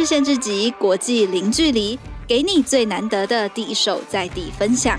日线之集，国际零距离，给你最难得的第一手在地分享。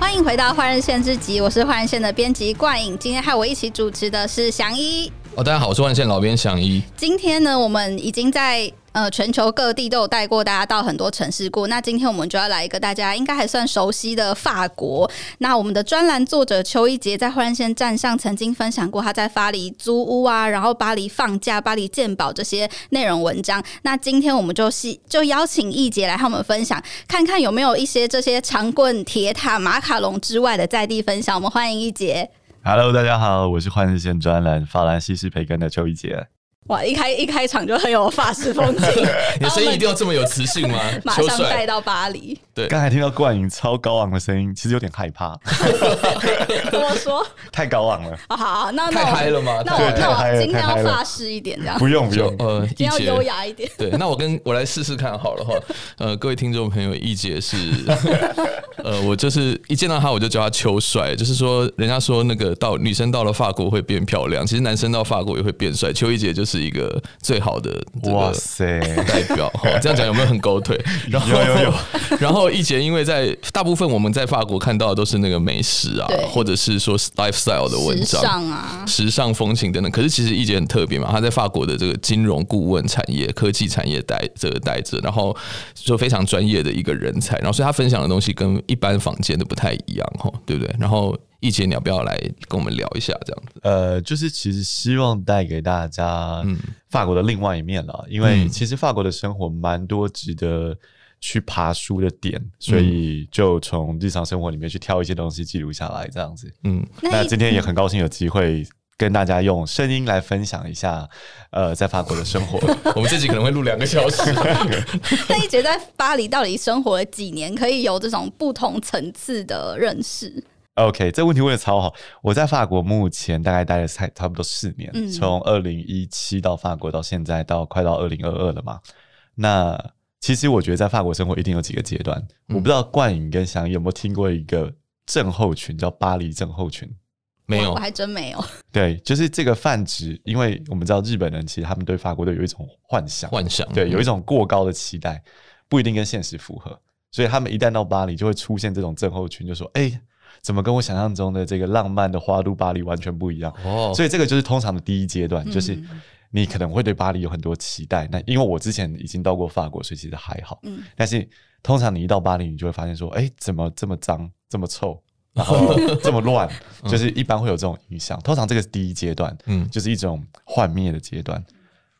欢迎回到《换日线》之集，我是《换日线》的编辑冠颖，今天和我一起主持的是翔一。哦，大家好，我是《换日线》老编祥一。今天呢，我们已经在。呃，全球各地都有带过大家到很多城市过。那今天我们就要来一个大家应该还算熟悉的法国。那我们的专栏作者邱一杰在换线站上曾经分享过他在巴黎租屋啊，然后巴黎放假、巴黎健保这些内容文章。那今天我们就是就邀请一杰来和我们分享，看看有没有一些这些长棍、铁塔、马卡龙之外的在地分享。我们欢迎一杰。Hello，大家好，我是幻日线专栏法兰西斯培根的邱一杰。哇！一开一开场就很有法式风情，你的声音一定要这么有磁性吗？马上带到巴黎。对，刚才听到冠颖超高昂的声音，其实有点害怕。怎么说？太高昂了。好好，那太嗨了吗？那我那我今天要法式一点，这样。不用不用，呃，今天要优雅一点。对，那我跟我来试试看好了哈。呃，各位听众朋友，一姐是，呃，我就是一见到他我就叫他秋帅，就是说人家说那个到女生到了法国会变漂亮，其实男生到法国也会变帅。秋一姐就是一个最好的哇塞代表。这样讲有没有很狗腿？然后有有有，然后。一杰，因为在大部分我们在法国看到的都是那个美食啊，或者是说 lifestyle 的文章，时尚啊，时尚风情等等。可是其实一杰很特别嘛，他在法国的这个金融顾问产业、科技产业带这个带着，然后就非常专业的一个人才。然后所以他分享的东西跟一般坊间的不太一样，哈，对不对？然后一杰，你要不要来跟我们聊一下这样子？呃，就是其实希望带给大家嗯法国的另外一面了，因为其实法国的生活蛮多值得。去爬书的点，所以就从日常生活里面去挑一些东西记录下来，这样子。嗯，那今天也很高兴有机会跟大家用声音来分享一下，呃，在法国的生活。我们这集可能会录两个小时。那一杰在巴黎到底生活了几年，可以有这种不同层次的认识？OK，这问题问的超好。我在法国目前大概待了差差不多四年，从二零一七到法国到现在到快到二零二二了嘛。那其实我觉得在法国生活一定有几个阶段，嗯、我不知道冠颖跟祥一有没有听过一个症候群，叫巴黎症候群？没有，我还真没有。对，就是这个泛指，因为我们知道日本人其实他们对法国都有一种幻想，幻想，对，有一种过高的期待，不一定跟现实符合，所以他们一旦到巴黎就会出现这种症候群，就说：“哎，怎么跟我想象中的这个浪漫的花都巴黎完全不一样？”哦，所以这个就是通常的第一阶段，就是。嗯你可能会对巴黎有很多期待，那因为我之前已经到过法国，所以其实还好。嗯，但是通常你一到巴黎，你就会发现说，哎，怎么这么脏，这么臭，然后这么乱，就是一般会有这种影响。通常这个是第一阶段，嗯，就是一种幻灭的阶段。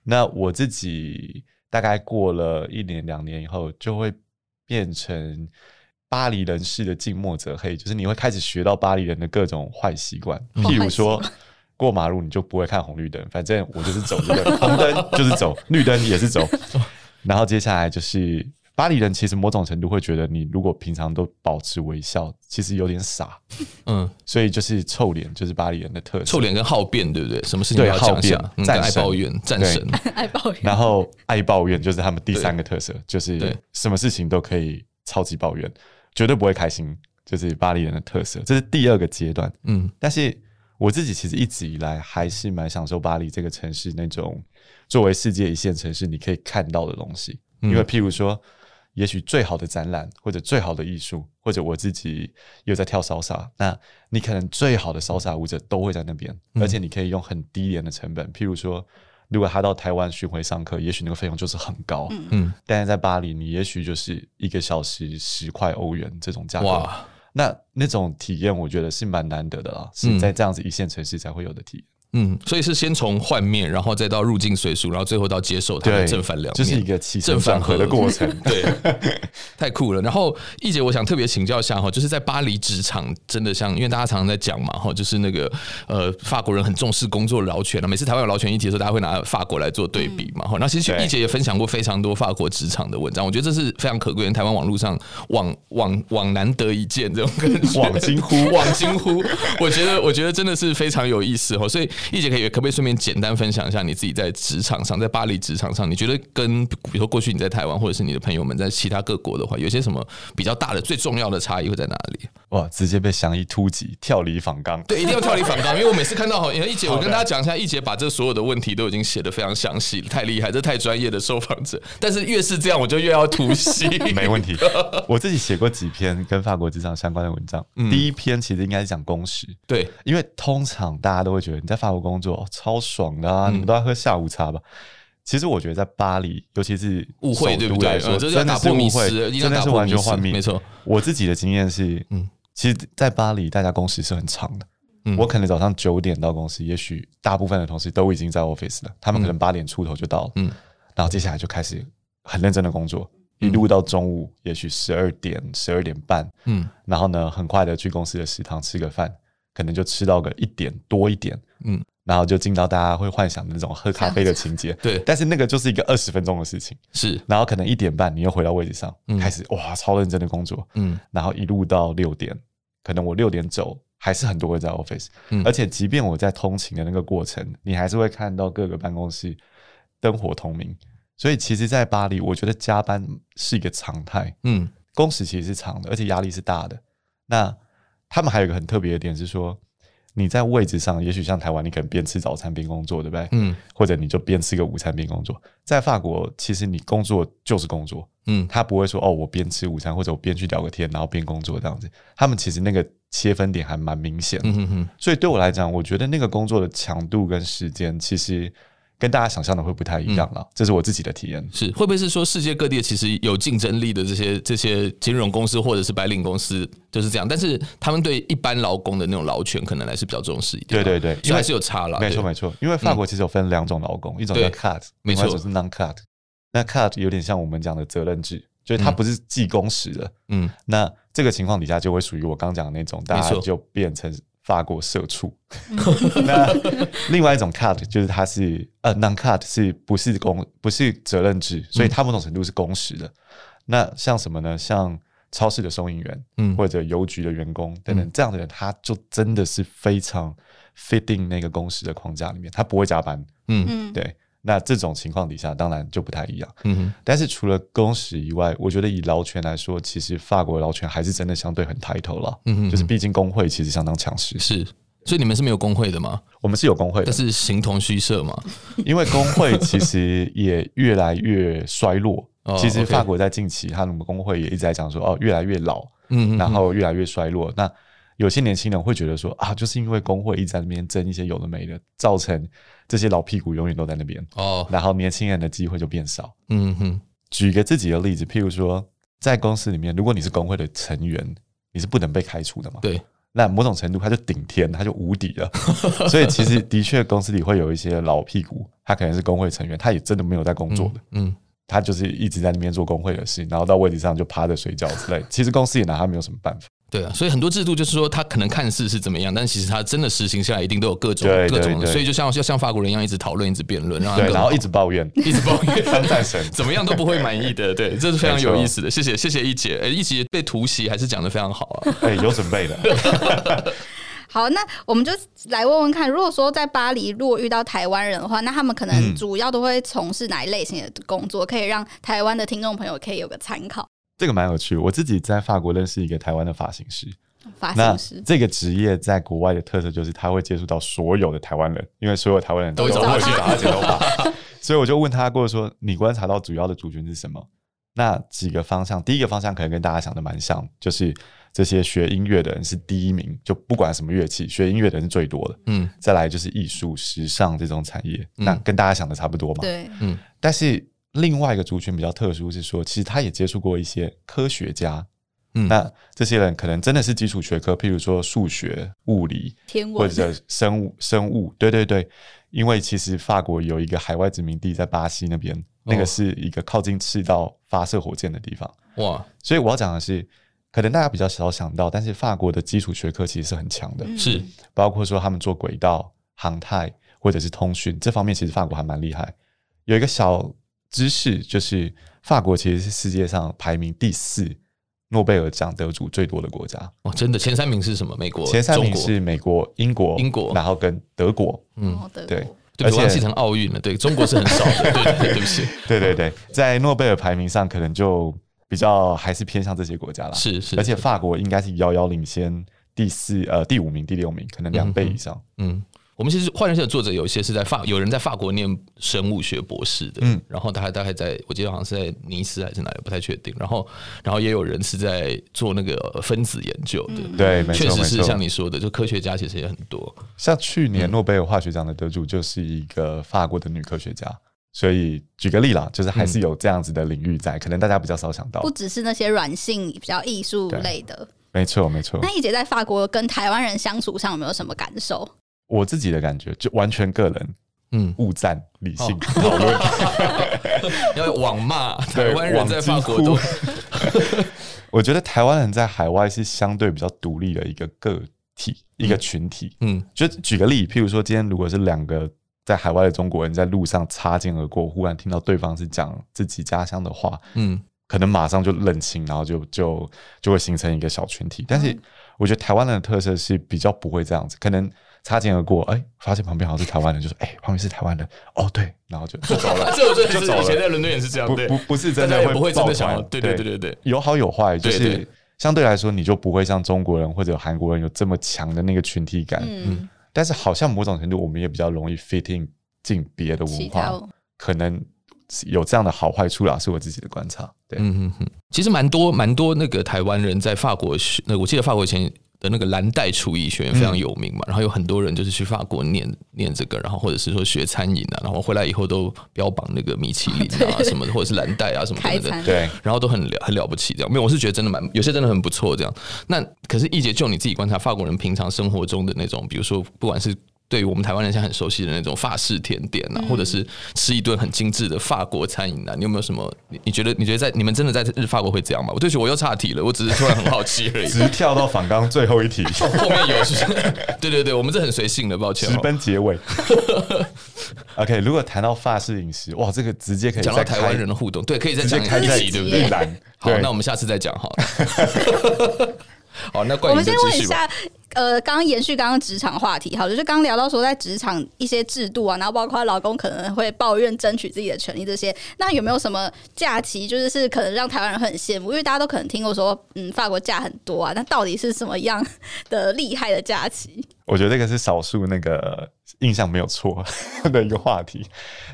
那我自己大概过了一年两年以后，就会变成巴黎人士的近墨者黑，就是你会开始学到巴黎人的各种坏习惯，譬如说。过马路你就不会看红绿灯，反正我就是走这个红灯就是走，绿灯也是走。然后接下来就是巴黎人，其实某种程度会觉得你如果平常都保持微笑，其实有点傻。嗯，所以就是臭脸就是巴黎人的特色，臭脸跟好辩，对不对？什么事情都要讲一下，战爱抱怨，战神。爱抱怨，然后爱抱怨就是他们第三个特色，就是什么事情都可以超级抱怨，绝对不会开心，就是巴黎人的特色。这是第二个阶段。嗯，但是。我自己其实一直以来还是蛮享受巴黎这个城市那种作为世界一线城市你可以看到的东西，因为譬如说，也许最好的展览或者最好的艺术，或者我自己又在跳骚洒，那你可能最好的骚洒舞者都会在那边，而且你可以用很低廉的成本，譬如说，如果他到台湾巡回上课，也许那个费用就是很高，嗯，但是在巴黎，你也许就是一个小时十块欧元这种价格。那那种体验，我觉得是蛮难得的啦，是在这样子一线城市才会有的体验。嗯，所以是先从幻灭，然后再到入境随俗，然后最后到接受它的正反两面，就是一个起承转合的过程。对，太酷了。然后一姐，我想特别请教一下哈，就是在巴黎职场，真的像因为大家常常在讲嘛哈，就是那个呃法国人很重视工作劳权啊，每次台湾有劳权议题的时候，大家会拿法国来做对比嘛哈。那其实一姐也分享过非常多法国职场的文章，我觉得这是非常可贵的。台湾网络上往往往难得一见这种感觉，网惊呼，网惊呼。我觉得我觉得真的是非常有意思哈，所以。一姐可以可不可以顺便简单分享一下你自己在职场上，在巴黎职场上，你觉得跟比如说过去你在台湾或者是你的朋友们在其他各国的话，有些什么比较大的最重要的差异会在哪里？哇，直接被翔一突击，跳离访纲。对，一定要跳离访纲，因为我每次看到好，因为一姐，我跟大家讲一下，一姐把这所有的问题都已经写的非常详细了，太厉害，这太专业的受访者。但是越是这样，我就越要突袭。没问题，我自己写过几篇跟法国职场相关的文章。嗯、第一篇其实应该是讲工时，对，因为通常大家都会觉得你在法国工作、哦、超爽的啊，嗯、你们都要喝下午茶吧？其实我觉得在巴黎，尤其是误会对不对？说真的是误会，真的是完全幻灭。没错，我自己的经验是，嗯。其实，在巴黎，大家工时是很长的。嗯、我可能早上九点到公司，也许大部分的同事都已经在 office 了。他们可能八点出头就到了，嗯，然后接下来就开始很认真的工作，嗯、一路到中午，也许十二点、十二点半，嗯，然后呢，很快的去公司的食堂吃个饭，可能就吃到个一点多一点，嗯，然后就进到大家会幻想的那种喝咖啡的情节，对。但是那个就是一个二十分钟的事情，是。然后可能一点半你又回到位置上，嗯、开始哇，超认真的工作，嗯，然后一路到六点。可能我六点走，还是很多人在 office，嗯，而且即便我在通勤的那个过程，你还是会看到各个办公室灯火通明。所以其实，在巴黎，我觉得加班是一个常态，嗯，工时其实是长的，而且压力是大的。那他们还有一个很特别的点是说，你在位置上，也许像台湾，你可能边吃早餐边工作，对不对？嗯，或者你就边吃个午餐边工作。在法国，其实你工作就是工作。嗯，他不会说哦，我边吃午餐或者我边去聊个天，然后边工作这样子。他们其实那个切分点还蛮明显的。嗯哼哼。所以对我来讲，我觉得那个工作的强度跟时间，其实跟大家想象的会不太一样了。嗯、这是我自己的体验。是会不会是说世界各地其实有竞争力的这些这些金融公司或者是白领公司就是这样？但是他们对一般劳工的那种劳权可能还是比较重视一点。对对对，因为还是有差了。没错没错，因为法国其实有分两种劳工，嗯、一种叫 cut，没错，一种是 non cut。那 cut 有点像我们讲的责任制，就是它不是计工时的。嗯，那这个情况底下就会属于我刚讲的那种，大家就变成法国社畜。那另外一种 cut 就是它是呃 non cut 是不是公不是责任制，所以它某种程度是工时的。嗯、那像什么呢？像超市的收银员，嗯，或者邮局的员工等等这样的人，他就真的是非常 fitting 那个工时的框架里面，他不会加班。嗯，对。那这种情况底下，当然就不太一样。嗯哼，但是除了工时以外，我觉得以劳权来说，其实法国劳权还是真的相对很抬头了。嗯哼，就是毕竟工会其实相当强势。是，所以你们是没有工会的吗？我们是有工会的，但是形同虚设嘛。因为工会其实也越来越衰落。其实法国在近期，他们工会也一直在讲说，哦，越来越老，嗯，然后越来越衰落。那有些年轻人会觉得说，啊，就是因为工会一直在那边争一些有的没的，造成。这些老屁股永远都在那边哦，然后年轻人的机会就变少。嗯哼，举个自己的例子，譬如说，在公司里面，如果你是工会的成员，你是不能被开除的嘛？对，那某种程度他就顶天，他就无敌了。所以其实的确，公司里会有一些老屁股，他可能是工会成员，他也真的没有在工作的。嗯，嗯，他就是一直在那边做工会的事，然后到位置上就趴着睡觉之类。其实公司也拿他没有什么办法。对啊，所以很多制度就是说，他可能看似是怎么样，但其实他真的实行下来，一定都有各种各种的。所以就像要像法国人一样，一直讨论，一直辩论，然后然后 一直抱怨，一直抱怨，当战神，怎么样都不会满意的。对，这是非常有意思的。谢谢谢谢一姐，哎，一姐被突袭还是讲的非常好啊。哎，有准备的。好，那我们就来问问看，如果说在巴黎，如果遇到台湾人的话，那他们可能主要都会从事哪一类型的工作？可以让台湾的听众朋友可以有个参考。这个蛮有趣，我自己在法国认识一个台湾的发型师。发型师这个职业在国外的特色就是他会接触到所有的台湾人，因为所有台湾人都会找他去找他剪头发，所以我就问他过说，你观察到主要的族群是什么？那几个方向，第一个方向可能跟大家想的蛮像，就是这些学音乐的人是第一名，就不管什么乐器，学音乐的人是最多的。嗯，再来就是艺术、时尚这种产业，那跟大家想的差不多嘛。对，嗯，但是。另外一个族群比较特殊，是说其实他也接触过一些科学家，嗯，那这些人可能真的是基础学科，譬如说数学、物理、天文。或者生物、生物，对对对，因为其实法国有一个海外殖民地在巴西那边，哦、那个是一个靠近赤道发射火箭的地方，哇，所以我要讲的是，可能大家比较少想到，但是法国的基础学科其实是很强的，是、嗯、包括说他们做轨道、航太或者是通讯这方面，其实法国还蛮厉害，有一个小。知识就是法国其实是世界上排名第四诺贝尔奖得主最多的国家哦，真的前三名是什么？美国前三名是美国、英国、英国，然后跟德国。嗯，对，而且继承奥运了，对中国是很少的。对对对，对不起，对对对，在诺贝尔排名上可能就比较还是偏向这些国家了。是是，而且法国应该是遥遥领先第四呃第五名、第六名，可能两倍以上。嗯。嗯我们其实换人社的作者有一些是在法，有人在法国念生物学博士的，嗯，然后他还大概在，我记得好像是在尼斯还是哪里，不太确定。然后，然后也有人是在做那个分子研究的，嗯、对，确实是像你说的，就科学家其实也很多。像去年诺贝尔化学奖的得主就是一个法国的女科学家，所以举个例啦，就是还是有这样子的领域在，嗯、可能大家比较少想到，不只是那些软性比较艺术类的，没错没错。那一姐在法国跟台湾人相处上有没有什么感受？我自己的感觉就完全个人，嗯，勿赞理性讨论，要网骂台湾人在法国都。我觉得台湾人在海外是相对比较独立的一个个体，一个群体。嗯，就举个例，譬如说，今天如果是两个在海外的中国人在路上擦肩而过，忽然听到对方是讲自己家乡的话，嗯，可能马上就冷清，然后就就就会形成一个小群体。但是我觉得台湾人的特色是比较不会这样子，可能。擦肩而过，哎、欸，发现旁边好像是台湾人，就说：“哎、欸，旁边是台湾人。”哦，对，然后就 就走了。这我就走了。以前在伦敦也是这样，不不不是真的会不会真的想要。对对对对对，有好有坏，就是相对来说，你就不会像中国人或者韩国人有这么强的那个群体感。嗯，但是好像某种程度，我们也比较容易 fit in 进别的文化，可能有这样的好坏处啦，是我自己的观察。对，嗯嗯嗯，其实蛮多蛮多那个台湾人在法国，那我记得法国以前。的那个蓝带厨艺学院非常有名嘛，嗯、然后有很多人就是去法国念念这个，然后或者是说学餐饮啊，然后回来以后都标榜那个米其林啊 什么的，或者是蓝带啊什么的，对，然后都很了很了不起这样。没有，我是觉得真的蛮有些真的很不错这样。那可是易杰，就你自己观察法国人平常生活中的那种，比如说不管是。对于我们台湾人现在很熟悉的那种法式甜点啊，或者是吃一顿很精致的法国餐饮啊，你有没有什么？你你觉得你觉得在你们真的在日法国会这样吗？我对不起，我又岔题了，我只是突然很好奇而已。直跳到反刚最后一题，后面有是不是？对对对，我们这很随性的，抱歉。直奔结尾。OK，如果谈到法式饮食，哇，这个直接可以讲到台湾人的互动，对，可以再讲一集，对不对？好，那我们下次再讲好了。好，那关于我们先问一下，呃，刚刚延续刚刚职场话题，好，就是刚聊到说在职场一些制度啊，然后包括老公可能会抱怨争取自己的权利这些，那有没有什么假期，就是是可能让台湾人很羡慕？因为大家都可能听过说，嗯，法国假很多啊，那到底是什么样的厉害的假期？我觉得这个是少数那个印象没有错的一个话题，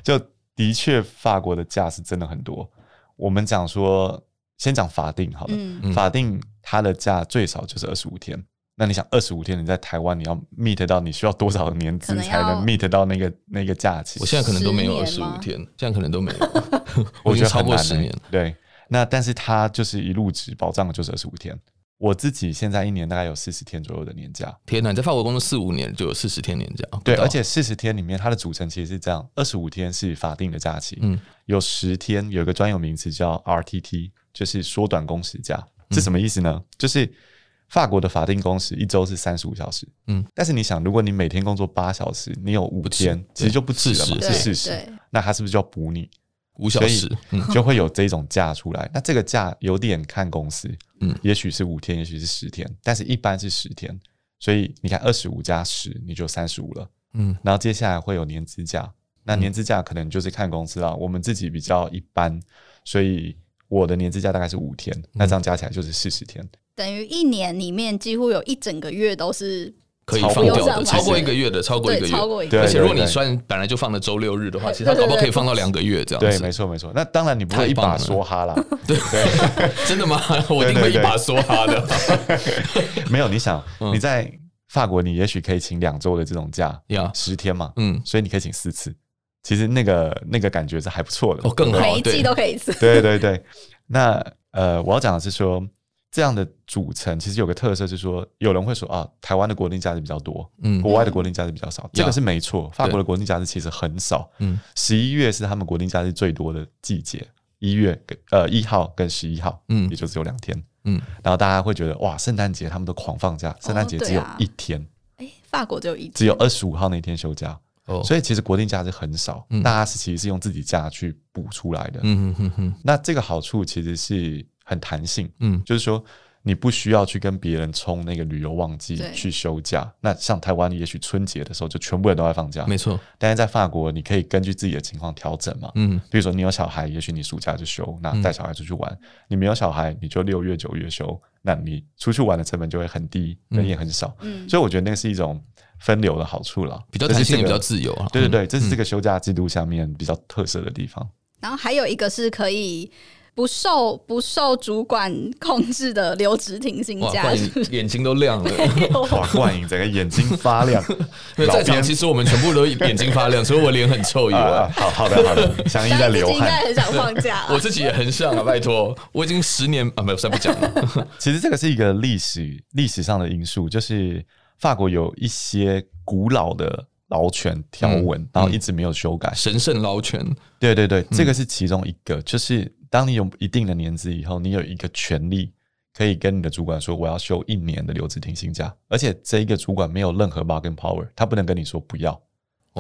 就的确法国的假是真的很多。我们讲说，先讲法定好了，嗯、法定。他的假最少就是二十五天，那你想二十五天你在台湾你要 meet 到你需要多少年资才能 meet 到那个那个假期？我现在可能都没有二十五天，现在可能都没有，我觉得超过十年。对，那但是他就是一入职保障的就是二十五天。我自己现在一年大概有四十天左右的年假。天哪，你在法国工作四五年就有四十天年假？对，而且四十天里面它的组成其实是这样：二十五天是法定的假期，嗯，有十天有一个专有名词叫 RTT，就是缩短工时假。是什么意思呢？就是法国的法定工时一周是三十五小时，嗯，但是你想，如果你每天工作八小时，你有五天，其实就不止了嘛，是事实。那他是不是就要补你五小时？就会有这种假出来。那这个假有点看公司，嗯，也许是五天，也许是十天，但是一般是十天。所以你看，二十五加十，你就三十五了，嗯。然后接下来会有年资假，那年资假可能就是看公司了。我们自己比较一般，所以。我的年资假大概是五天，那这样加起来就是四十天，等于一年里面几乎有一整个月都是可以放掉的，超过一个月的，超过一个月，超过一个月。而且如果你算本来就放的周六日的话，其实它搞不好可以放到两个月这样。对，没错没错。那当然你不会一把梭哈啦，对对，真的吗？我一定会一把梭哈的。没有，你想你在法国，你也许可以请两周的这种假，十天嘛，嗯，所以你可以请四次。其实那个那个感觉是还不错的，哦，更好，每一季都可以吃。对对对，那呃，我要讲的是说，这样的组成其实有个特色，是说有人会说啊，台湾的国定假日比较多，嗯，国外的国定假日比较少，嗯、这个是没错。法国的国定假日其实很少，嗯，十一月是他们国定假日最多的季节，一月跟呃一号跟十一号，嗯，也就只有两天，嗯，然后大家会觉得哇，圣诞节他们都狂放假，圣诞节只有一天，哎、哦啊，法国只有一天，只有二十五号那天休假。哦，所以其实国定假日很少，大家是其实是用自己假去补出来的。嗯哼哼哼。那这个好处其实是很弹性，嗯，就是说你不需要去跟别人冲那个旅游旺季去休假。那像台湾，也许春节的时候就全部人都在放假，没错。但是在法国，你可以根据自己的情况调整嘛。嗯，比如说你有小孩，也许你暑假就休，那带小孩出去玩；嗯、你没有小孩，你就六月、九月休，那你出去玩的成本就会很低，人也很少。嗯，所以我觉得那是一种分流的好处了，比较弹性，比较自由。对对对，这是这个休假制度下面比较特色的地方。然后还有一个是可以不受不受主管控制的留职停薪假，眼睛都亮了，哇！冠颖整个眼睛发亮。在场其实我们全部都眼睛发亮，除了我脸很臭以外。啊、好好的好的，祥一在流汗，应该很想放假。我自己也很想啊，拜托，我已经十年啊，没有，算不讲了。其实这个是一个历史历史上的因素，就是法国有一些古老的。劳权条文，然后一直没有修改。嗯、神圣劳权，对对对，嗯、这个是其中一个。就是当你有一定的年资以后，你有一个权利可以跟你的主管说，我要休一年的留职停薪假，而且这一个主管没有任何 bargaining power，他不能跟你说不要。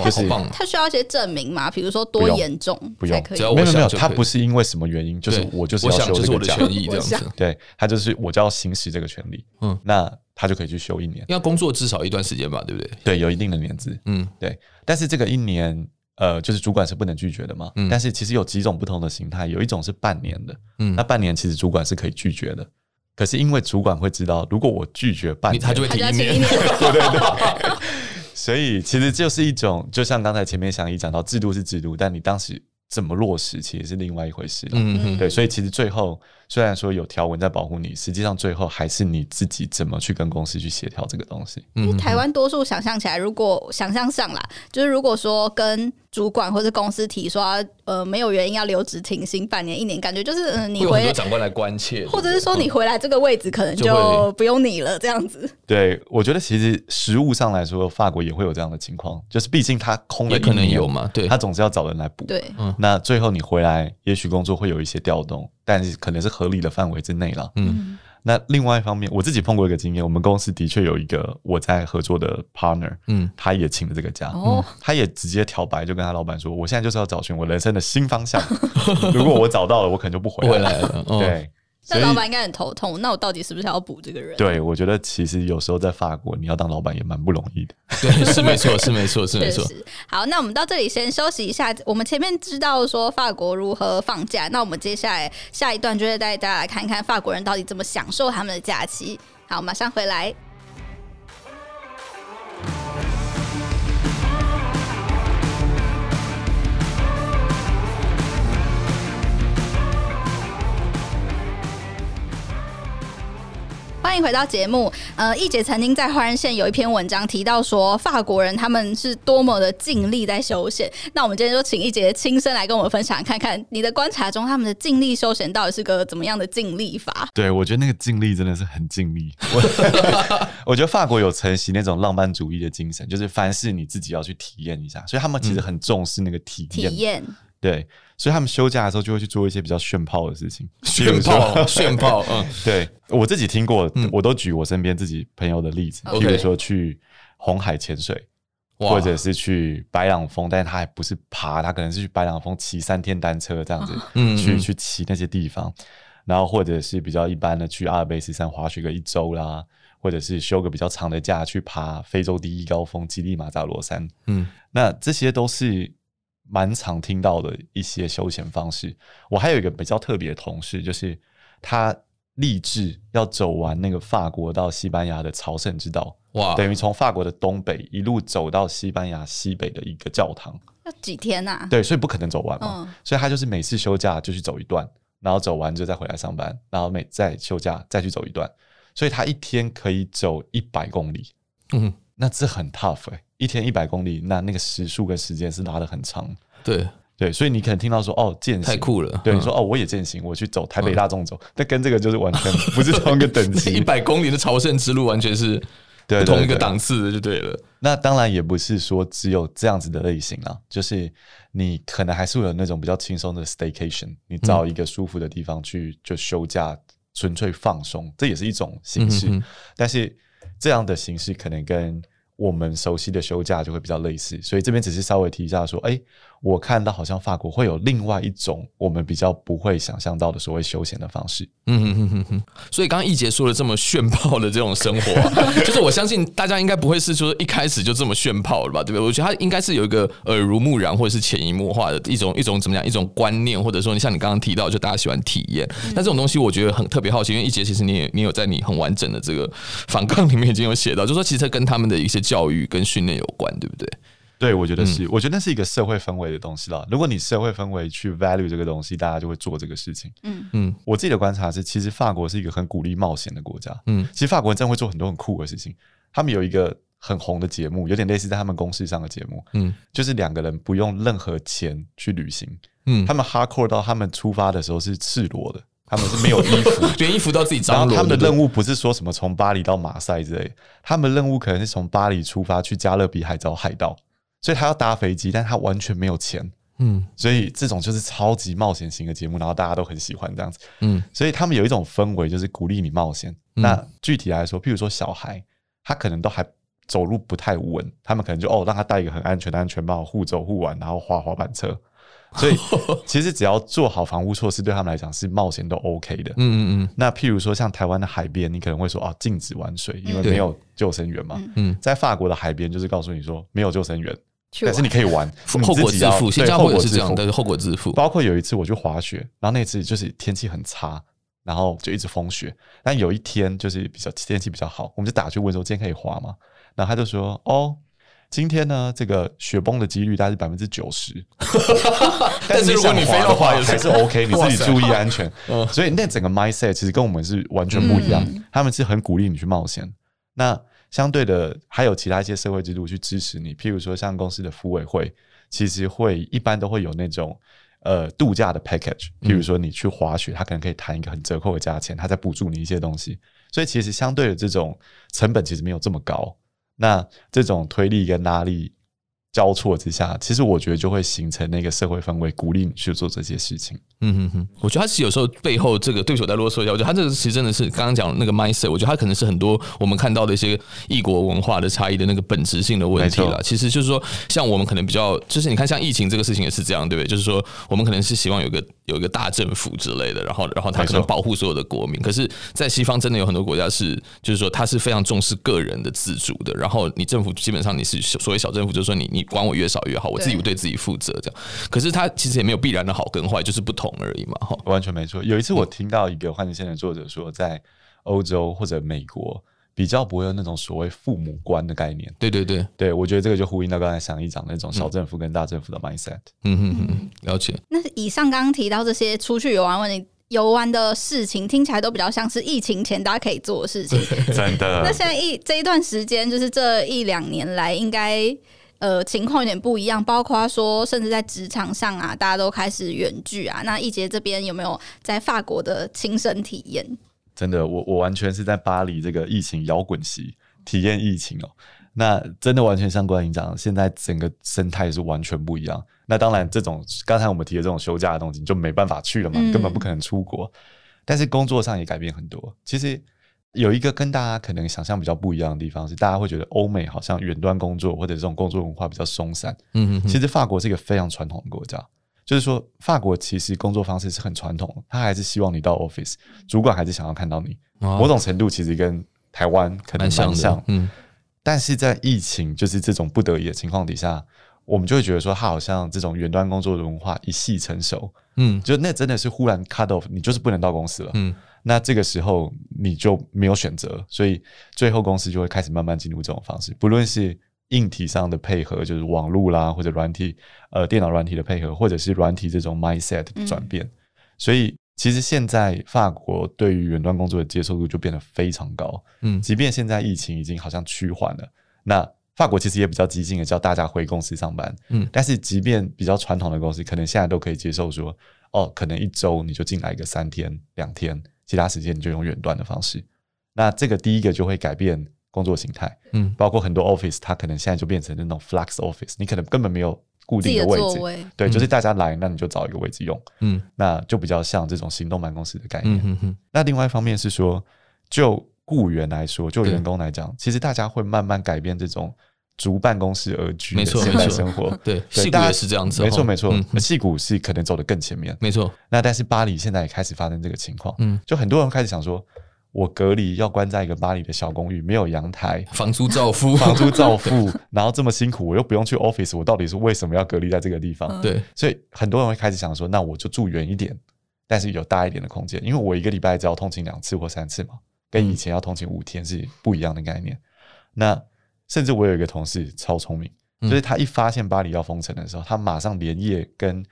就是他需要一些证明嘛？比如说多严重不用，要没有没有，他不是因为什么原因，就是我就是要休这个假，这样子。对，他就是我就要行使这个权利。嗯，那他就可以去休一年，要工作至少一段时间吧，对不对？对，有一定的年资。嗯，对。但是这个一年，呃，就是主管是不能拒绝的嘛。嗯。但是其实有几种不同的形态，有一种是半年的。嗯。那半年其实主管是可以拒绝的，可是因为主管会知道，如果我拒绝半年，他就会停一年。对 对对。所以其实就是一种，就像刚才前面祥一讲到，制度是制度，但你当时怎么落实，其实是另外一回事。嗯嗯，对，所以其实最后虽然说有条文在保护你，实际上最后还是你自己怎么去跟公司去协调这个东西。因为台湾多数想象起来，如果想象上啦，就是如果说跟主管或者公司提说，呃，没有原因要留职停薪半年一年，感觉就是，嗯、呃，你回长官来关切，或者是说你回来这个位置可能就不用你了，这样子。对，我觉得其实实物上来说，法国也会有这样的情况，就是毕竟他空了，也可能有嘛，对，他总是要找人来补。对，嗯，那最后你回来，也许工作会有一些调动，但是可能是合理的范围之内了。嗯。那另外一方面，我自己碰过一个经验，我们公司的确有一个我在合作的 partner，嗯，他也请了这个假，哦，他也直接挑白，就跟他老板说，我现在就是要找寻我人生的新方向，如果我找到了，我可能就不回来了，对。那老板应该很头痛，那我到底是不是要补这个人？对，我觉得其实有时候在法国，你要当老板也蛮不容易的。对，是没错，是没错，是没错。好，那我们到这里先休息一下。我们前面知道说法国如何放假，那我们接下来下一段就会带大家来看看法国人到底怎么享受他们的假期。好，马上回来。欢迎回到节目。呃，易姐曾经在花人线有一篇文章提到说，法国人他们是多么的尽力在休闲。那我们今天就请易姐亲身来跟我们分享，看看你的观察中，他们的尽力休闲到底是个怎么样的尽力法？对，我觉得那个尽力真的是很尽力。我，我觉得法国有承袭那种浪漫主义的精神，就是凡事你自己要去体验一下，所以他们其实很重视那个体验。体验。对，所以他们休假的时候就会去做一些比较炫炮的事情。炫炮，炫炮，嗯，对，我自己听过，我都举我身边自己朋友的例子，比如说去红海潜水，或者是去白朗峰，但是他还不是爬，他可能是去白朗峰骑三天单车这样子，嗯，去去骑那些地方，然后或者是比较一般的去阿尔卑斯山滑雪个一周啦，或者是休个比较长的假去爬非洲第一高峰吉力马扎罗山，嗯，那这些都是。蛮常听到的一些休闲方式。我还有一个比较特别的同事，就是他立志要走完那个法国到西班牙的朝圣之道。哇！等于从法国的东北一路走到西班牙西北的一个教堂，要几天呐？对，所以不可能走完嘛。嗯。所以他就是每次休假就去走一段，然后走完就再回来上班，然后每再休假再去走一段。所以他一天可以走一百公里。嗯。那这很 tough 哎、欸，一天一百公里，那那个时速跟时间是拉的很长。对对，所以你可能听到说哦，践行太酷了。对，你说哦，我也践行，我去走台北大众走，但跟这个就是完全不是同一个等级。一百公里的朝圣之路完全是不同一个档次的，就对了。那当然也不是说只有这样子的类型啊，就是你可能还是会有那种比较轻松的 staycation，你找一个舒服的地方去就休假，纯粹放松，这也是一种形式。但是。这样的形式可能跟我们熟悉的休假就会比较类似，所以这边只是稍微提一下说，哎，我看到好像法国会有另外一种我们比较不会想象到的所谓休闲的方式。嗯哼哼哼哼。所以刚刚易杰说了这么炫炮的这种生活、啊，就是我相信大家应该不会是说一开始就这么炫炮了吧？对不对？我觉得他应该是有一个耳濡目染或者是潜移默化的一种一种怎么讲一种观念，或者说你像你刚刚提到，就大家喜欢体验。那这种东西我觉得很特别好奇，因为易杰其实你也你有在你很完整的这个反抗里面已经有写到，就是说其实跟他们的一些教育跟训练有关，对不对？对，我觉得是，嗯、我觉得那是一个社会氛围的东西啦。如果你社会氛围去 value 这个东西，大家就会做这个事情。嗯嗯，我自己的观察是，其实法国是一个很鼓励冒险的国家。嗯，其实法国人真的会做很多很酷的事情。他们有一个很红的节目，有点类似在他们公司上的节目。嗯，就是两个人不用任何钱去旅行。嗯，他们 hardcore 到他们出发的时候是赤裸的，他们是没有衣服，连衣服都要自己脏。然后他们的任务不是说什么从巴黎到马赛之类，他们任务可能是从巴黎出发去加勒比海找海盗。所以他要搭飞机，但他完全没有钱，嗯，所以这种就是超级冒险型的节目，然后大家都很喜欢这样子，嗯，所以他们有一种氛围，就是鼓励你冒险。嗯、那具体来说，譬如说小孩，他可能都还走路不太稳，他们可能就哦，让他戴一个很安全的安全帽，互走互玩，然后滑滑板车。所以其实只要做好防护措施，对他们来讲是冒险都 OK 的。嗯嗯嗯。那譬如说像台湾的海边，你可能会说啊，禁止玩水，因为没有救生员嘛。嗯。在法国的海边，就是告诉你说没有救生员。但是你可以玩，后果自负。新加坡也是这样，但是后果自负。包括有一次我去滑雪，然后那次就是天气很差，然后就一直风雪。但有一天就是比较天气比较好，我们就打去问说今天可以滑吗？然后他就说哦，今天呢这个雪崩的几率大概是百分之九十。但是如果你非要滑也还是 OK，你自己注意安全。所以那整个 mindset 其实跟我们是完全不一样，他们是很鼓励你去冒险。那相对的，还有其他一些社会制度去支持你，譬如说像公司的扶委会，其实会一般都会有那种呃度假的 package，譬如说你去滑雪，他可能可以谈一个很折扣的价钱，他在补助你一些东西，所以其实相对的这种成本其实没有这么高，那这种推力跟拉力。交错之下，其实我觉得就会形成那个社会氛围，鼓励你去做这些事情。嗯哼哼，我觉得他其实有时候背后这个对手在啰嗦一下，我觉得他这个其实真的是刚刚讲的那个 mindset，我觉得他可能是很多我们看到的一些异国文化的差异的那个本质性的问题了。其实就是说，像我们可能比较，就是你看像疫情这个事情也是这样，对不对？就是说，我们可能是希望有个有一个大政府之类的，然后然后他可能保护所有的国民。可是，在西方真的有很多国家是，就是说他是非常重视个人的自主的。然后你政府基本上你是所谓小政府，就是说你你管我越少越好。我自己不对自己负责，这样。可是他其实也没有必然的好跟坏，就是不同而已嘛，哈。完全没错。有一次我听到一个换日线的作者说，在欧洲或者美国比较不会有那种所谓父母官的概念。对对对，对我觉得这个就呼应到刚才上一讲那种小政府跟大政府的 mindset。嗯嗯嗯，了解。那以上刚刚提到这些出去游玩问题。游玩的事情听起来都比较像是疫情前大家可以做的事情。真的。那现在一这一段时间，就是这一两年来，应该。呃，情况有点不一样，包括说，甚至在职场上啊，大家都开始远距啊。那易杰这边有没有在法国的亲身体验？真的，我我完全是在巴黎这个疫情摇滚期体验疫情哦。那真的完全像关营长，现在整个生态是完全不一样。那当然，这种刚才我们提的这种休假的东西就没办法去了嘛，嗯、根本不可能出国。但是工作上也改变很多。其实。有一个跟大家可能想象比较不一样的地方是，大家会觉得欧美好像远端工作或者这种工作文化比较松散。嗯嗯，其实法国是一个非常传统的国家，就是说法国其实工作方式是很传统的，他还是希望你到 office，主管还是想要看到你。某种程度其实跟台湾可能蛮像。嗯，但是在疫情就是这种不得已的情况底下，我们就会觉得说，他好像这种远端工作的文化一系成熟。嗯，就那真的是忽然 cut off，你就是不能到公司了。嗯。那这个时候你就没有选择，所以最后公司就会开始慢慢进入这种方式，不论是硬体上的配合，就是网络啦，或者软体，呃，电脑软体的配合，或者是软体这种 mindset 的转变。嗯、所以其实现在法国对于远端工作的接受度就变得非常高。嗯，即便现在疫情已经好像趋缓了，那法国其实也比较激进的叫大家回公司上班。嗯，但是即便比较传统的公司，可能现在都可以接受说，哦，可能一周你就进来一个三天两天。其他时间你就用远端的方式，那这个第一个就会改变工作形态，嗯，包括很多 office 它可能现在就变成那种 flex office，你可能根本没有固定的位置，位。对，嗯、就是大家来，那你就找一个位置用，嗯，那就比较像这种行动办公室的概念。嗯哼哼，那另外一方面是说，就雇员来说，就员工来讲，其实大家会慢慢改变这种逐办公室而居的没错现代生活。对，矽谷也是这样子，没错没错。嗯，矽谷是可能走得更前面，没错。那但是巴黎现在也开始发生这个情况，嗯，就很多人开始想说，我隔离要关在一个巴黎的小公寓，没有阳台，房租照付，房租照付，然后这么辛苦，我又不用去 office，我到底是为什么要隔离在这个地方？对，所以很多人会开始想说，那我就住远一点，但是有大一点的空间，因为我一个礼拜只要通勤两次或三次嘛，跟以前要通勤五天是不一样的概念。那甚至我有一个同事超聪明，就是他一发现巴黎要封城的时候，他马上连夜跟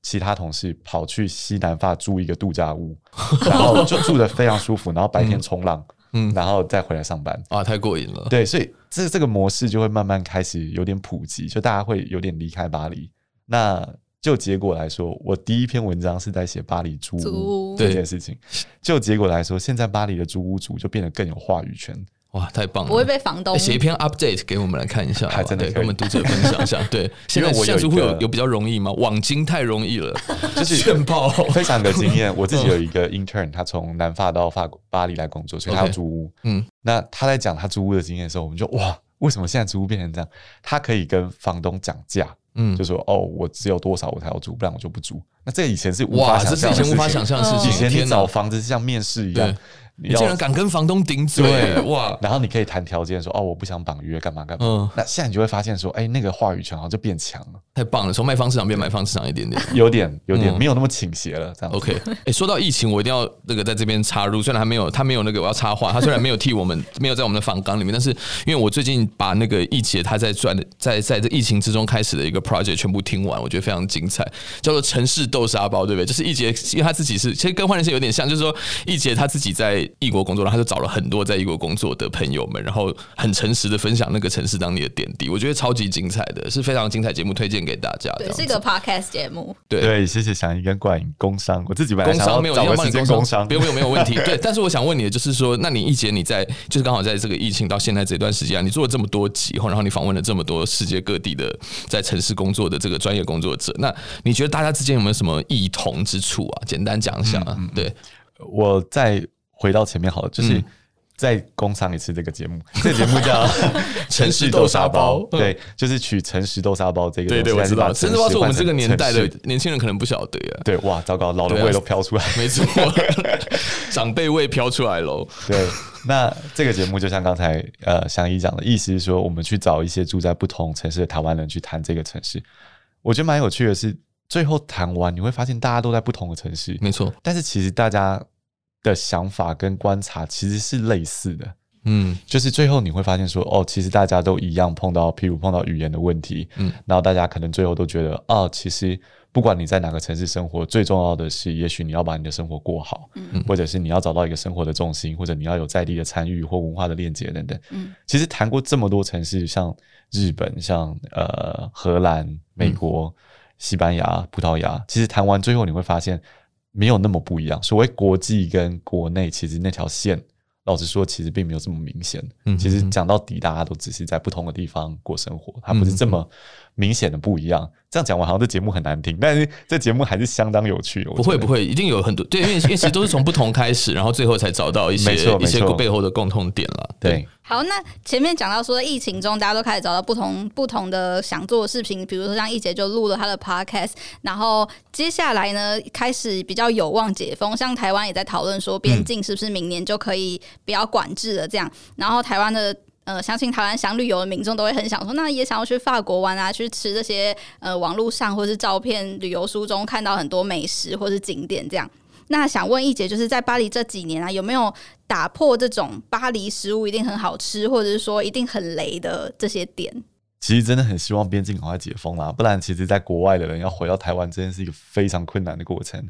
其他同事跑去西南法租一个度假屋，然后就住的非常舒服，然后白天冲浪，嗯，然后再回来上班。啊，太过瘾了。对，所以这这个模式就会慢慢开始有点普及，就大家会有点离开巴黎。那就结果来说，我第一篇文章是在写巴黎租屋这件事情。就结果来说，现在巴黎的租屋族就变得更有话语权。哇，太棒了！不会被房东写一篇 update 给我们来看一下，还真的跟我们读者分享一下。对，现在现在会有有比较容易吗？网金太容易了，就是炫爆，非常的经验。我自己有一个 intern，他从南法到法国巴黎来工作，所以他要租屋。嗯，那他在讲他租屋的经验的时候，我们就哇，为什么现在租屋变成这样？他可以跟房东讲价，嗯，就说哦，我只有多少我才要租，不然我就不租。那这以前是无法想象，以前无法想象的事情。以前你找房子是像面试一样。你竟然敢跟房东顶嘴，对哇！然后你可以谈条件说，哦，我不想绑约，干嘛干嘛。嗯，那现在你就会发现说，哎，那个话语权好像就变强了，太棒了！从卖方市场变买方市场一点点，有点有点没有那么倾斜了。这样 OK。哎，说到疫情，我一定要那个在这边插入，虽然还没有他没有那个我要插话，他虽然没有替我们 没有在我们的访纲里面，但是因为我最近把那个易杰他在转的在在这疫情之中开始的一个 project 全部听完，我觉得非常精彩，叫做城市豆沙包，对不对？就是易杰，因为他自己是其实跟换人是有点像，就是说易杰他自己在异国工作，然后他就。找了很多在异国工作的朋友们，然后很诚实的分享那个城市当地的点滴，我觉得超级精彩的，是非常精彩节目，推荐给大家。对，是一个 podcast 节目。对对，谢谢翔一跟冠颖工商，我自己本来工商没有要帮你工商，不用不用没有问题。对，但是我想问你的就是说，那你一姐你在就是刚好在这个疫情到现在这段时间，你做了这么多集，然后你访问了这么多世界各地的在城市工作的这个专业工作者，那你觉得大家之间有没有什么异同之处啊？简单讲一下。啊。对，我再回到前面好了，就是。再工商一次这个节目，这个节目叫 《城市豆沙包》，对，就是取“城市豆沙包”这个。对对，我知道。豆沙包是我们这个年代的年轻人可能不晓得呀。对，哇，糟糕，老的味都飘出来，没错，长辈味飘出来喽。对，那这个节目就像刚才呃翔一讲的，意思是说，我们去找一些住在不同城市的台湾人去谈这个城市。我觉得蛮有趣的是，最后谈完你会发现，大家都在不同的城市，没错。但是其实大家。的想法跟观察其实是类似的，嗯，就是最后你会发现说，哦，其实大家都一样碰到，譬如碰到语言的问题，嗯，然后大家可能最后都觉得，哦，其实不管你在哪个城市生活，最重要的是，也许你要把你的生活过好，嗯，或者是你要找到一个生活的重心，或者你要有在地的参与或文化的链接等等，嗯，其实谈过这么多城市，像日本、像呃荷兰、美国、嗯、西班牙、葡萄牙，其实谈完最后你会发现。没有那么不一样。所谓国际跟国内，其实那条线，老实说，其实并没有这么明显。嗯，其实讲到底，大家都只是在不同的地方过生活，它不是这么明显的不一样。这样讲完，好像这节目很难听，但是这节目还是相当有趣。不会不会，一定有很多 对，因为因为其实都是从不同开始，然后最后才找到一些一些背后的共同点了。对，好，那前面讲到说，疫情中大家都开始找到不同不同的想做的视频，比如说像易杰就录了他的 podcast，然后接下来呢，开始比较有望解封，像台湾也在讨论说，边境是不是明年就可以不要管制了这样，然后台湾的。呃，相信台湾想旅游的民众都会很想说，那也想要去法国玩啊，去吃这些呃网络上或是照片、旅游书中看到很多美食或是景点这样。那想问易姐，就是在巴黎这几年啊，有没有打破这种巴黎食物一定很好吃，或者是说一定很雷的这些点？其实真的很希望边境赶快解封啦，不然其实在国外的人要回到台湾，真的是一个非常困难的过程。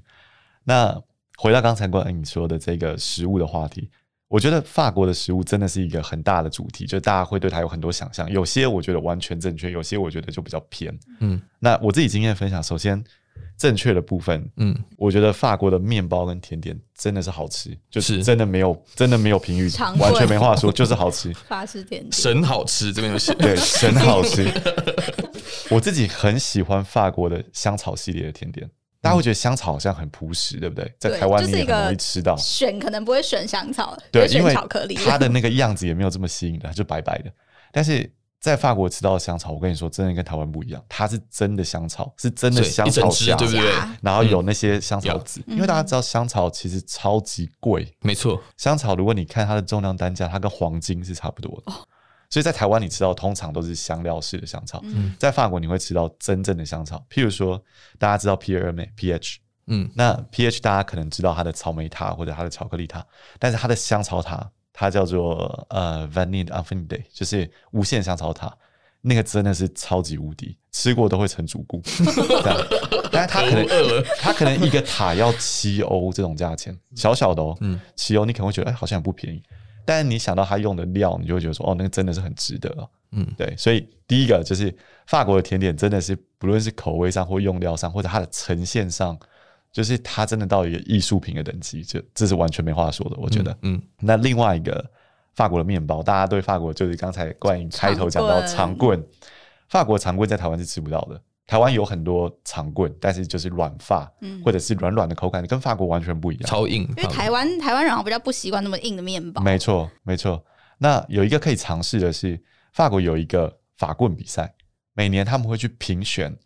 那回到刚才关于你说的这个食物的话题。我觉得法国的食物真的是一个很大的主题，就大家会对它有很多想象。有些我觉得完全正确，有些我觉得就比较偏。嗯，那我自己经验分享，首先正确的部分，嗯，我觉得法国的面包跟甜点真的是好吃，就是真的没有真的没有评语，完全没话说，就是好吃。法式甜点神好吃，这边有写，对，神好吃。我自己很喜欢法国的香草系列的甜点。大家会觉得香草好像很朴实，对不对？在台湾你也很容易吃到。选可能不会选香草，对，选巧克力，因为它的那个样子也没有这么吸引的，就白白的。但是在法国吃到的香草，我跟你说，真的跟台湾不一样，它是真的香草，是真的香草香，对不对？然后有那些香草籽，嗯、因为大家知道香草其实超级贵，没错。香草如果你看它的重量单价，它跟黄金是差不多的。哦、所以在台湾你吃到通常都是香料式的香草，嗯、在法国你会吃到真正的香草。譬如说，大家知道 Pierre Hermé pH，嗯，那 pH 大家可能知道它的草莓塔或者它的巧克力塔，但是它的香草塔。它叫做呃 Vanille Infinité，就是无限香草塔，那个真的是超级无敌，吃过都会成主顾。但是它可能它可能一个塔要七欧这种价钱，小小的哦，嗯，七欧你可能会觉得哎好像也不便宜，但是你想到他用的料，你就会觉得说哦那个真的是很值得哦，嗯，对，所以第一个就是法国的甜点真的是不论是口味上或用料上，或者它的呈现上。就是它真的到一个艺术品的等级，这这是完全没话说的。我觉得，嗯，嗯，那另外一个法国的面包，大家对法国就是刚才冠颖开头讲到长棍，法国长棍在台湾是吃不到的。台湾有很多长棍，但是就是软发，嗯，或者是软软的口感，跟法国完全不一样，超硬。因为台湾台湾人好像比较不习惯那么硬的面包。没错，没错。那有一个可以尝试的是，法国有一个法棍比赛，每年他们会去评选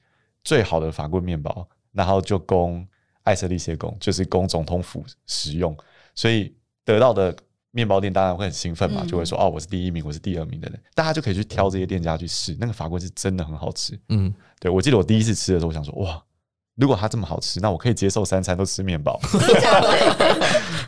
最好的法棍面包，然后就供。爱色利谢宫就是供总统府使用，所以得到的面包店当然会很兴奋嘛，嗯、就会说哦，我是第一名，我是第二名的人，大家就可以去挑这些店家去试。那个法棍是真的很好吃，嗯，对，我记得我第一次吃的时候，我想说哇，如果它这么好吃，那我可以接受三餐都吃面包。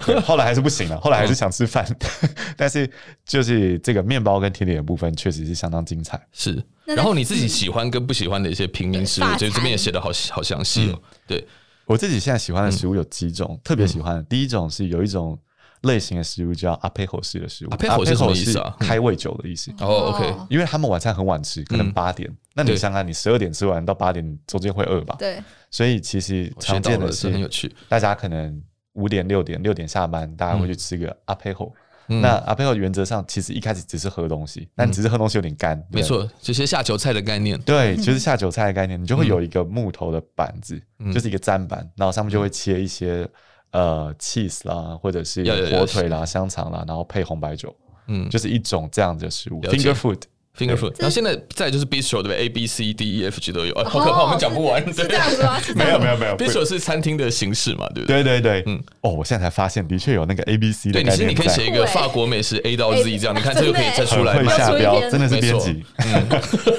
后来还是不行了，后来还是想吃饭，嗯、但是就是这个面包跟甜点的部分确实是相当精彩。是，然后你自己喜欢跟不喜欢的一些平民食物，我觉得这边也写的好好详细哦。对。我自己现在喜欢的食物有几种，嗯、特别喜欢的。第一种是有一种类型的食物叫阿佩侯式的食物，阿佩侯是什么意思啊？开胃酒的意思。哦，OK，因为他们晚餐很晚吃，可能八点。嗯、那你想想，你十二点吃完到八点中间会饿吧？对。所以其实常见的是，很有趣。大家可能五点、六点、六点下班，大家会去吃个阿佩侯。嗯、那阿佩欧原则上其实一开始只是喝东西，嗯、但只是喝东西有点干。没错，就是下酒菜的概念。对，就是下酒菜的概念。你就会有一个木头的板子，嗯、就是一个砧板，然后上面就会切一些、嗯、呃 cheese 啦，或者是火腿啦、香肠啦，然后配红白酒。嗯，就是一种这样的食物，finger food。finger food，然后现在再就是 bistro 对不对？A B C D E F G 都有，好可怕，我们讲不完。是这样子吗？没有没有没有，bistro 是餐厅的形式嘛，对不对？对对对，嗯，哦，我现在才发现，的确有那个 A B C 的。对，其实你可以写一个法国美食 A 到 Z 这样，你看这就可以再出来。会下标，真的是编辑。嗯，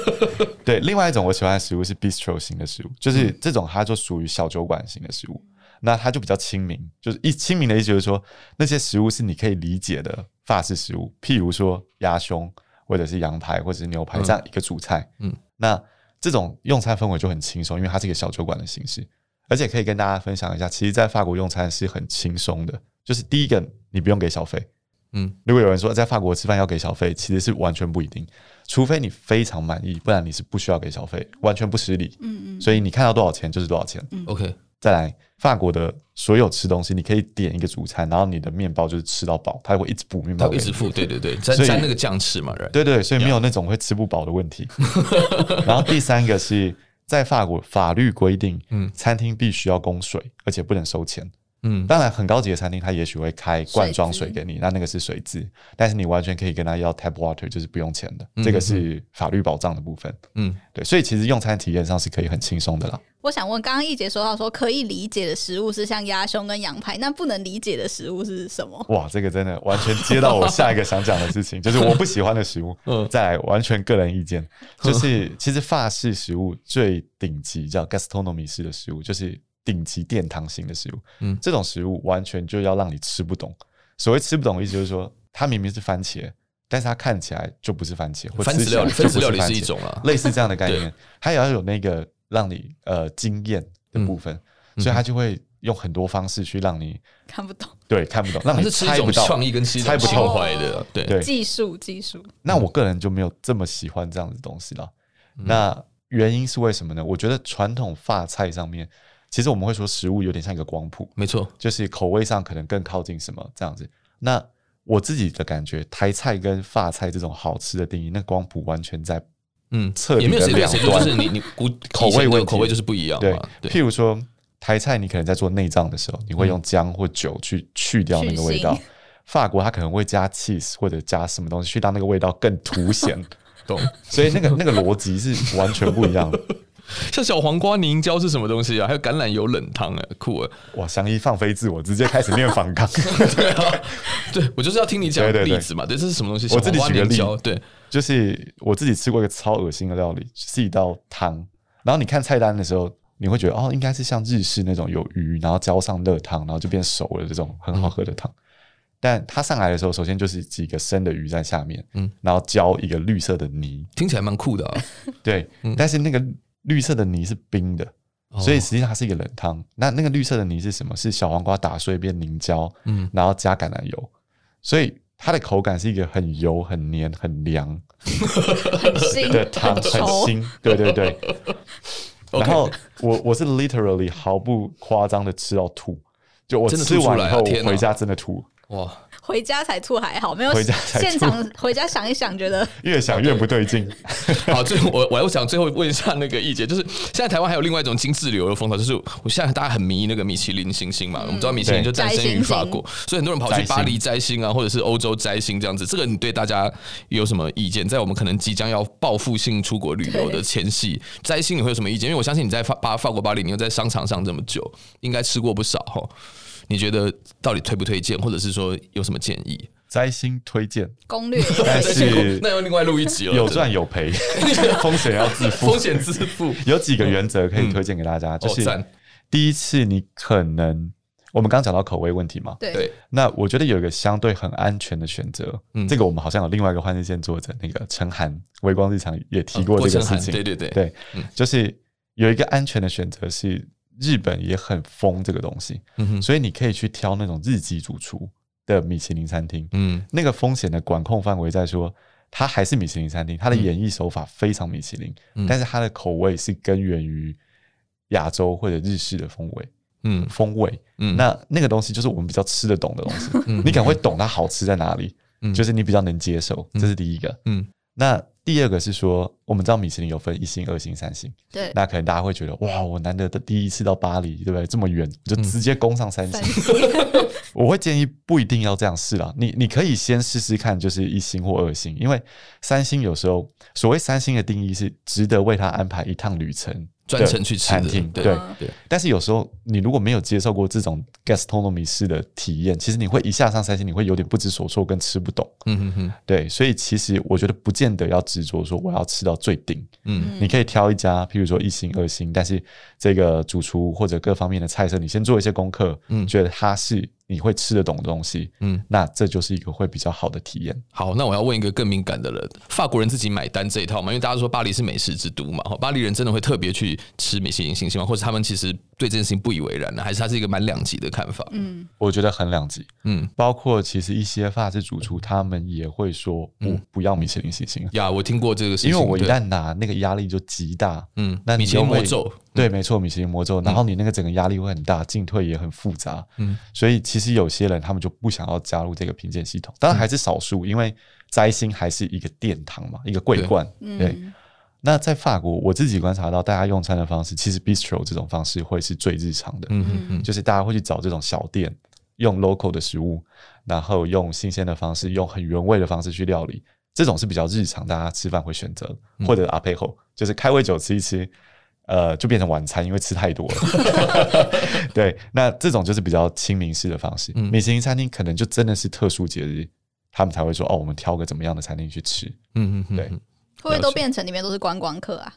对，另外一种我喜欢的食物是 bistro 型的食物，就是这种它就属于小酒馆型的食物，那它就比较亲民，就是一亲民的意思就是说，那些食物是你可以理解的法式食物，譬如说鸭胸。或者是羊排，或者是牛排这样一个主菜，嗯，嗯，那这种用餐氛围就很轻松，因为它是一个小酒馆的形式，而且可以跟大家分享一下，其实，在法国用餐是很轻松的。就是第一个，你不用给小费，嗯，如果有人说在法国吃饭要给小费，其实是完全不一定，除非你非常满意，不然你是不需要给小费，完全不失礼，嗯嗯，所以你看到多少钱就是多少钱，嗯，OK。再来，法国的所有吃东西，你可以点一个主餐，然后你的面包就是吃到饱，它会一直补面包，一直付，对对对，沾沾那个酱吃嘛，对对，所以没有那种会吃不饱的问题。然后第三个是在法国法律规定，嗯，餐厅必须要供水，而且不能收钱。嗯，当然，很高级的餐厅，它也许会开罐装水给你，那那个是水质，但是你完全可以跟他要 tap water，就是不用钱的，这个是法律保障的部分。嗯，对，所以其实用餐体验上是可以很轻松的啦。我想问，刚刚易杰说到说可以理解的食物是像鸭胸跟羊排，那不能理解的食物是什么？哇，这个真的完全接到我下一个想讲的事情，就是我不喜欢的食物。嗯，再来完全个人意见，就是 其实法式食物最顶级叫 gastronomie 式的食物，就是。顶级殿堂型的食物，嗯，这种食物完全就要让你吃不懂。所谓吃不懂的意思就是说，它明明是番茄，但是它看起来就不是番茄，或番茄料理，番茄料理是一种啊，类似这样的概念。它也要有那个让你呃惊艳的部分，所以它就会用很多方式去让你看不懂，对，看不懂，让你猜不到，创意跟猜不透怀的，对对，技术技术。那我个人就没有这么喜欢这样的东西了。那原因是为什么呢？我觉得传统法菜上面。其实我们会说食物有点像一个光谱，没错，就是口味上可能更靠近什么这样子。那我自己的感觉，台菜跟法菜这种好吃的定义，那光谱完全在嗯彻底的两端，就是你你 口味问口味就是不一样。对，譬如说台菜，你可能在做内脏的时候，你会用姜或酒去去掉那个味道。法国它可能会加 cheese 或者加什么东西去让那个味道更凸显。懂。所以那个那个逻辑是完全不一样的。像小黄瓜凝胶是什么东西啊？还有橄榄油冷汤，哎，酷啊！哇，香一放飞自我，直接开始念反抗。对啊，对我就是要听你讲例子嘛。对，这是什么东西？我自己举个例子，对，就是我自己吃过一个超恶心的料理，是一道汤。然后你看菜单的时候，你会觉得哦，应该是像日式那种有鱼，然后浇上热汤，然后就变熟了这种很好喝的汤。嗯、但它上来的时候，首先就是几个生的鱼在下面，嗯，然后浇一个绿色的泥，听起来蛮酷的啊。对，嗯、但是那个。绿色的泥是冰的，所以实际上它是一个冷汤。那那个绿色的泥是什么？是小黄瓜打碎变凝胶，嗯，然后加橄榄油，所以它的口感是一个很油、很黏、很凉、很腥的汤，很腥。对对对。然后我我是 literally 毫不夸张的吃到吐，就我吃完以后回家真的吐。哇。回家才吐还好，没有现场回家想一想，觉得 越想越不对劲。好，最后我我又想最后问一下那个易姐，就是现在台湾还有另外一种精致旅游的风潮，就是我现在大家很迷那个米其林星星嘛，嗯、我们知道米其林就诞生于法国，所以很多人跑去巴黎摘星啊，或者是欧洲摘星这样子。这个你对大家有什么意见？在我们可能即将要报复性出国旅游的前夕，摘星你会有什么意见？因为我相信你在法巴法国巴黎，你又在商场上这么久，应该吃过不少哈。你觉得到底推不推荐，或者是说有什么建议？摘星推荐。攻略，但是 那要另外录一集了，有赚有赔，风险要自负，风险自负。有几个原则可以推荐给大家，就是第一次你可能我们刚讲到口味问题嘛，对，那我觉得有一个相对很安全的选择，嗯，这个我们好像有另外一个换日线作者那个陈涵微光日常也提过这个事情，对对对。对，就是有一个安全的选择是。日本也很疯这个东西，嗯、所以你可以去挑那种日籍主厨的米其林餐厅。嗯，那个风险的管控范围在说，它还是米其林餐厅，它的演绎手法非常米其林，嗯、但是它的口味是根源于亚洲或者日式的风味。嗯，风味。嗯，那那个东西就是我们比较吃得懂的东西。嗯，你可能会懂它好吃在哪里，嗯、就是你比较能接受，这是第一个。嗯，那。第二个是说，我们知道米其林有分一星、二星、三星。对，那可能大家会觉得，哇，我难得的第一次到巴黎，对不对？这么远，就直接攻上三星。嗯、我会建议不一定要这样试啦，你你可以先试试看，就是一星或二星，因为三星有时候所谓三星的定义是值得为他安排一趟旅程。专程去吃餐厅，对对，但是有时候你如果没有接受过这种 gastronomy 式的体验，其实你会一下上三星，你会有点不知所措跟吃不懂。嗯嗯嗯，对，所以其实我觉得不见得要执着说我要吃到最顶。嗯，你可以挑一家，譬如说一星、二星，但是这个主厨或者各方面的菜色，你先做一些功课，嗯，觉得它是。你会吃得懂的东西，嗯，那这就是一个会比较好的体验。好，那我要问一个更敏感的人：法国人自己买单这一套吗？因为大家都说巴黎是美食之都嘛，巴黎人真的会特别去吃米其林星星吗？或者他们其实对这件事情不以为然呢？还是他是一个蛮两极的看法？嗯，我觉得很两极。嗯，包括其实一些法式主厨，他们也会说我不要米其林星星。呀，我听过这个事情，因为我一旦拿那个压力就极大。嗯，那米其林魔咒，对，没错，米其林魔咒，然后你那个整个压力会很大，进退也很复杂。嗯，所以其实有些人他们。就不想要加入这个评鉴系统，当然还是少数，嗯、因为摘星还是一个殿堂嘛，一个桂冠。对，那在法国，我自己观察到，大家用餐的方式，其实 bistro 这种方式会是最日常的。嗯嗯嗯，就是大家会去找这种小店，用 local 的食物，然后用新鲜的方式，用很原味的方式去料理，这种是比较日常，大家吃饭会选择，或者 apéro，就是开胃酒吃一吃。呃，就变成晚餐，因为吃太多了。对，那这种就是比较亲民式的方式。嗯、米其林餐厅可能就真的是特殊节日，他们才会说哦，我们挑个怎么样的餐厅去吃。嗯嗯，对。会不会都变成里面都是观光客啊？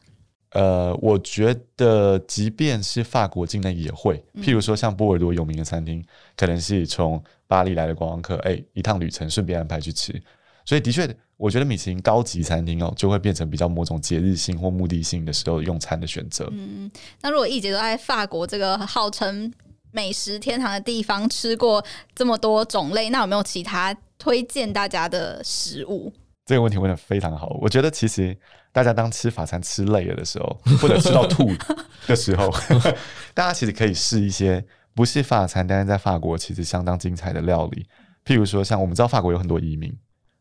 呃，我觉得即便是法国境内也会，譬如说像波尔多有名的餐厅，可能是从巴黎来的观光客，哎，一趟旅程顺便安排去吃。所以的确。我觉得米其林高级餐厅哦，就会变成比较某种节日性或目的性的时候用餐的选择。嗯，那如果一杰都在法国这个号称美食天堂的地方吃过这么多种类，那有没有其他推荐大家的食物？这个问题问的非常好。我觉得其实大家当吃法餐吃累了的时候，或者吃到吐的时候，大家其实可以试一些不是法餐，但是在法国其实相当精彩的料理。譬如说，像我们知道法国有很多移民。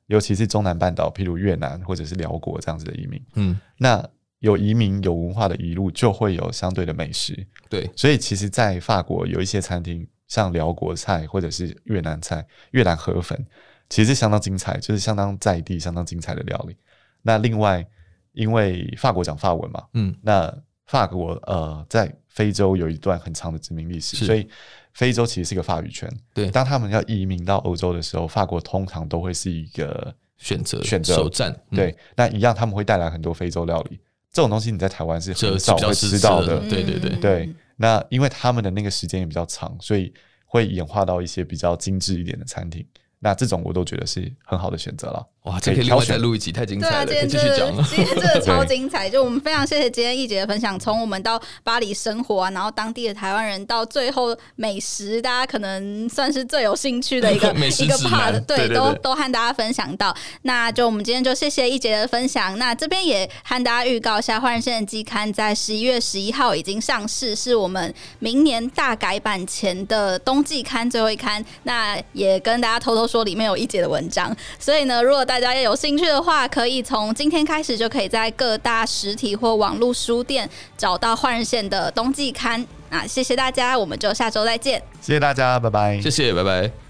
尤其是中南半岛，譬如越南或者是寮国这样子的移民，嗯，那有移民有文化的移入，就会有相对的美食，对，所以其实，在法国有一些餐厅，像寮国菜或者是越南菜、越南河粉，其实相当精彩，就是相当在地、相当精彩的料理。那另外，因为法国讲法文嘛，嗯，那法国呃在非洲有一段很长的殖民历史，所以非洲其实是一个法语圈。对，当他们要移民到欧洲的时候，法国通常都会是一个选择选择首站。对，那一样他们会带来很多非洲料理，这种东西你在台湾是很少会吃到的。对对对对，那因为他们的那个时间也比较长，所以会演化到一些比较精致一点的餐厅。那这种我都觉得是很好的选择了。哇，这可以另外再录一集，太精彩了！对啊，今天这个今天真的 超精彩，就我们非常谢谢今天一姐的分享。从我们到巴黎生活啊，然后当地的台湾人，到最后美食，大家可能算是最有兴趣的一个 美食一个 part，对，都都和大家分享到。那就我们今天就谢谢一姐的分享。那这边也和大家预告一下，《换人线》的季刊在十一月十一号已经上市，是我们明年大改版前的冬季刊最后一刊。那也跟大家偷偷说，里面有一节的文章。所以呢，如果大家也有兴趣的的话，可以从今天开始就可以在各大实体或网络书店找到《换日线》的冬季刊。那谢谢大家，我们就下周再见。谢谢大家，拜拜。谢谢，拜拜。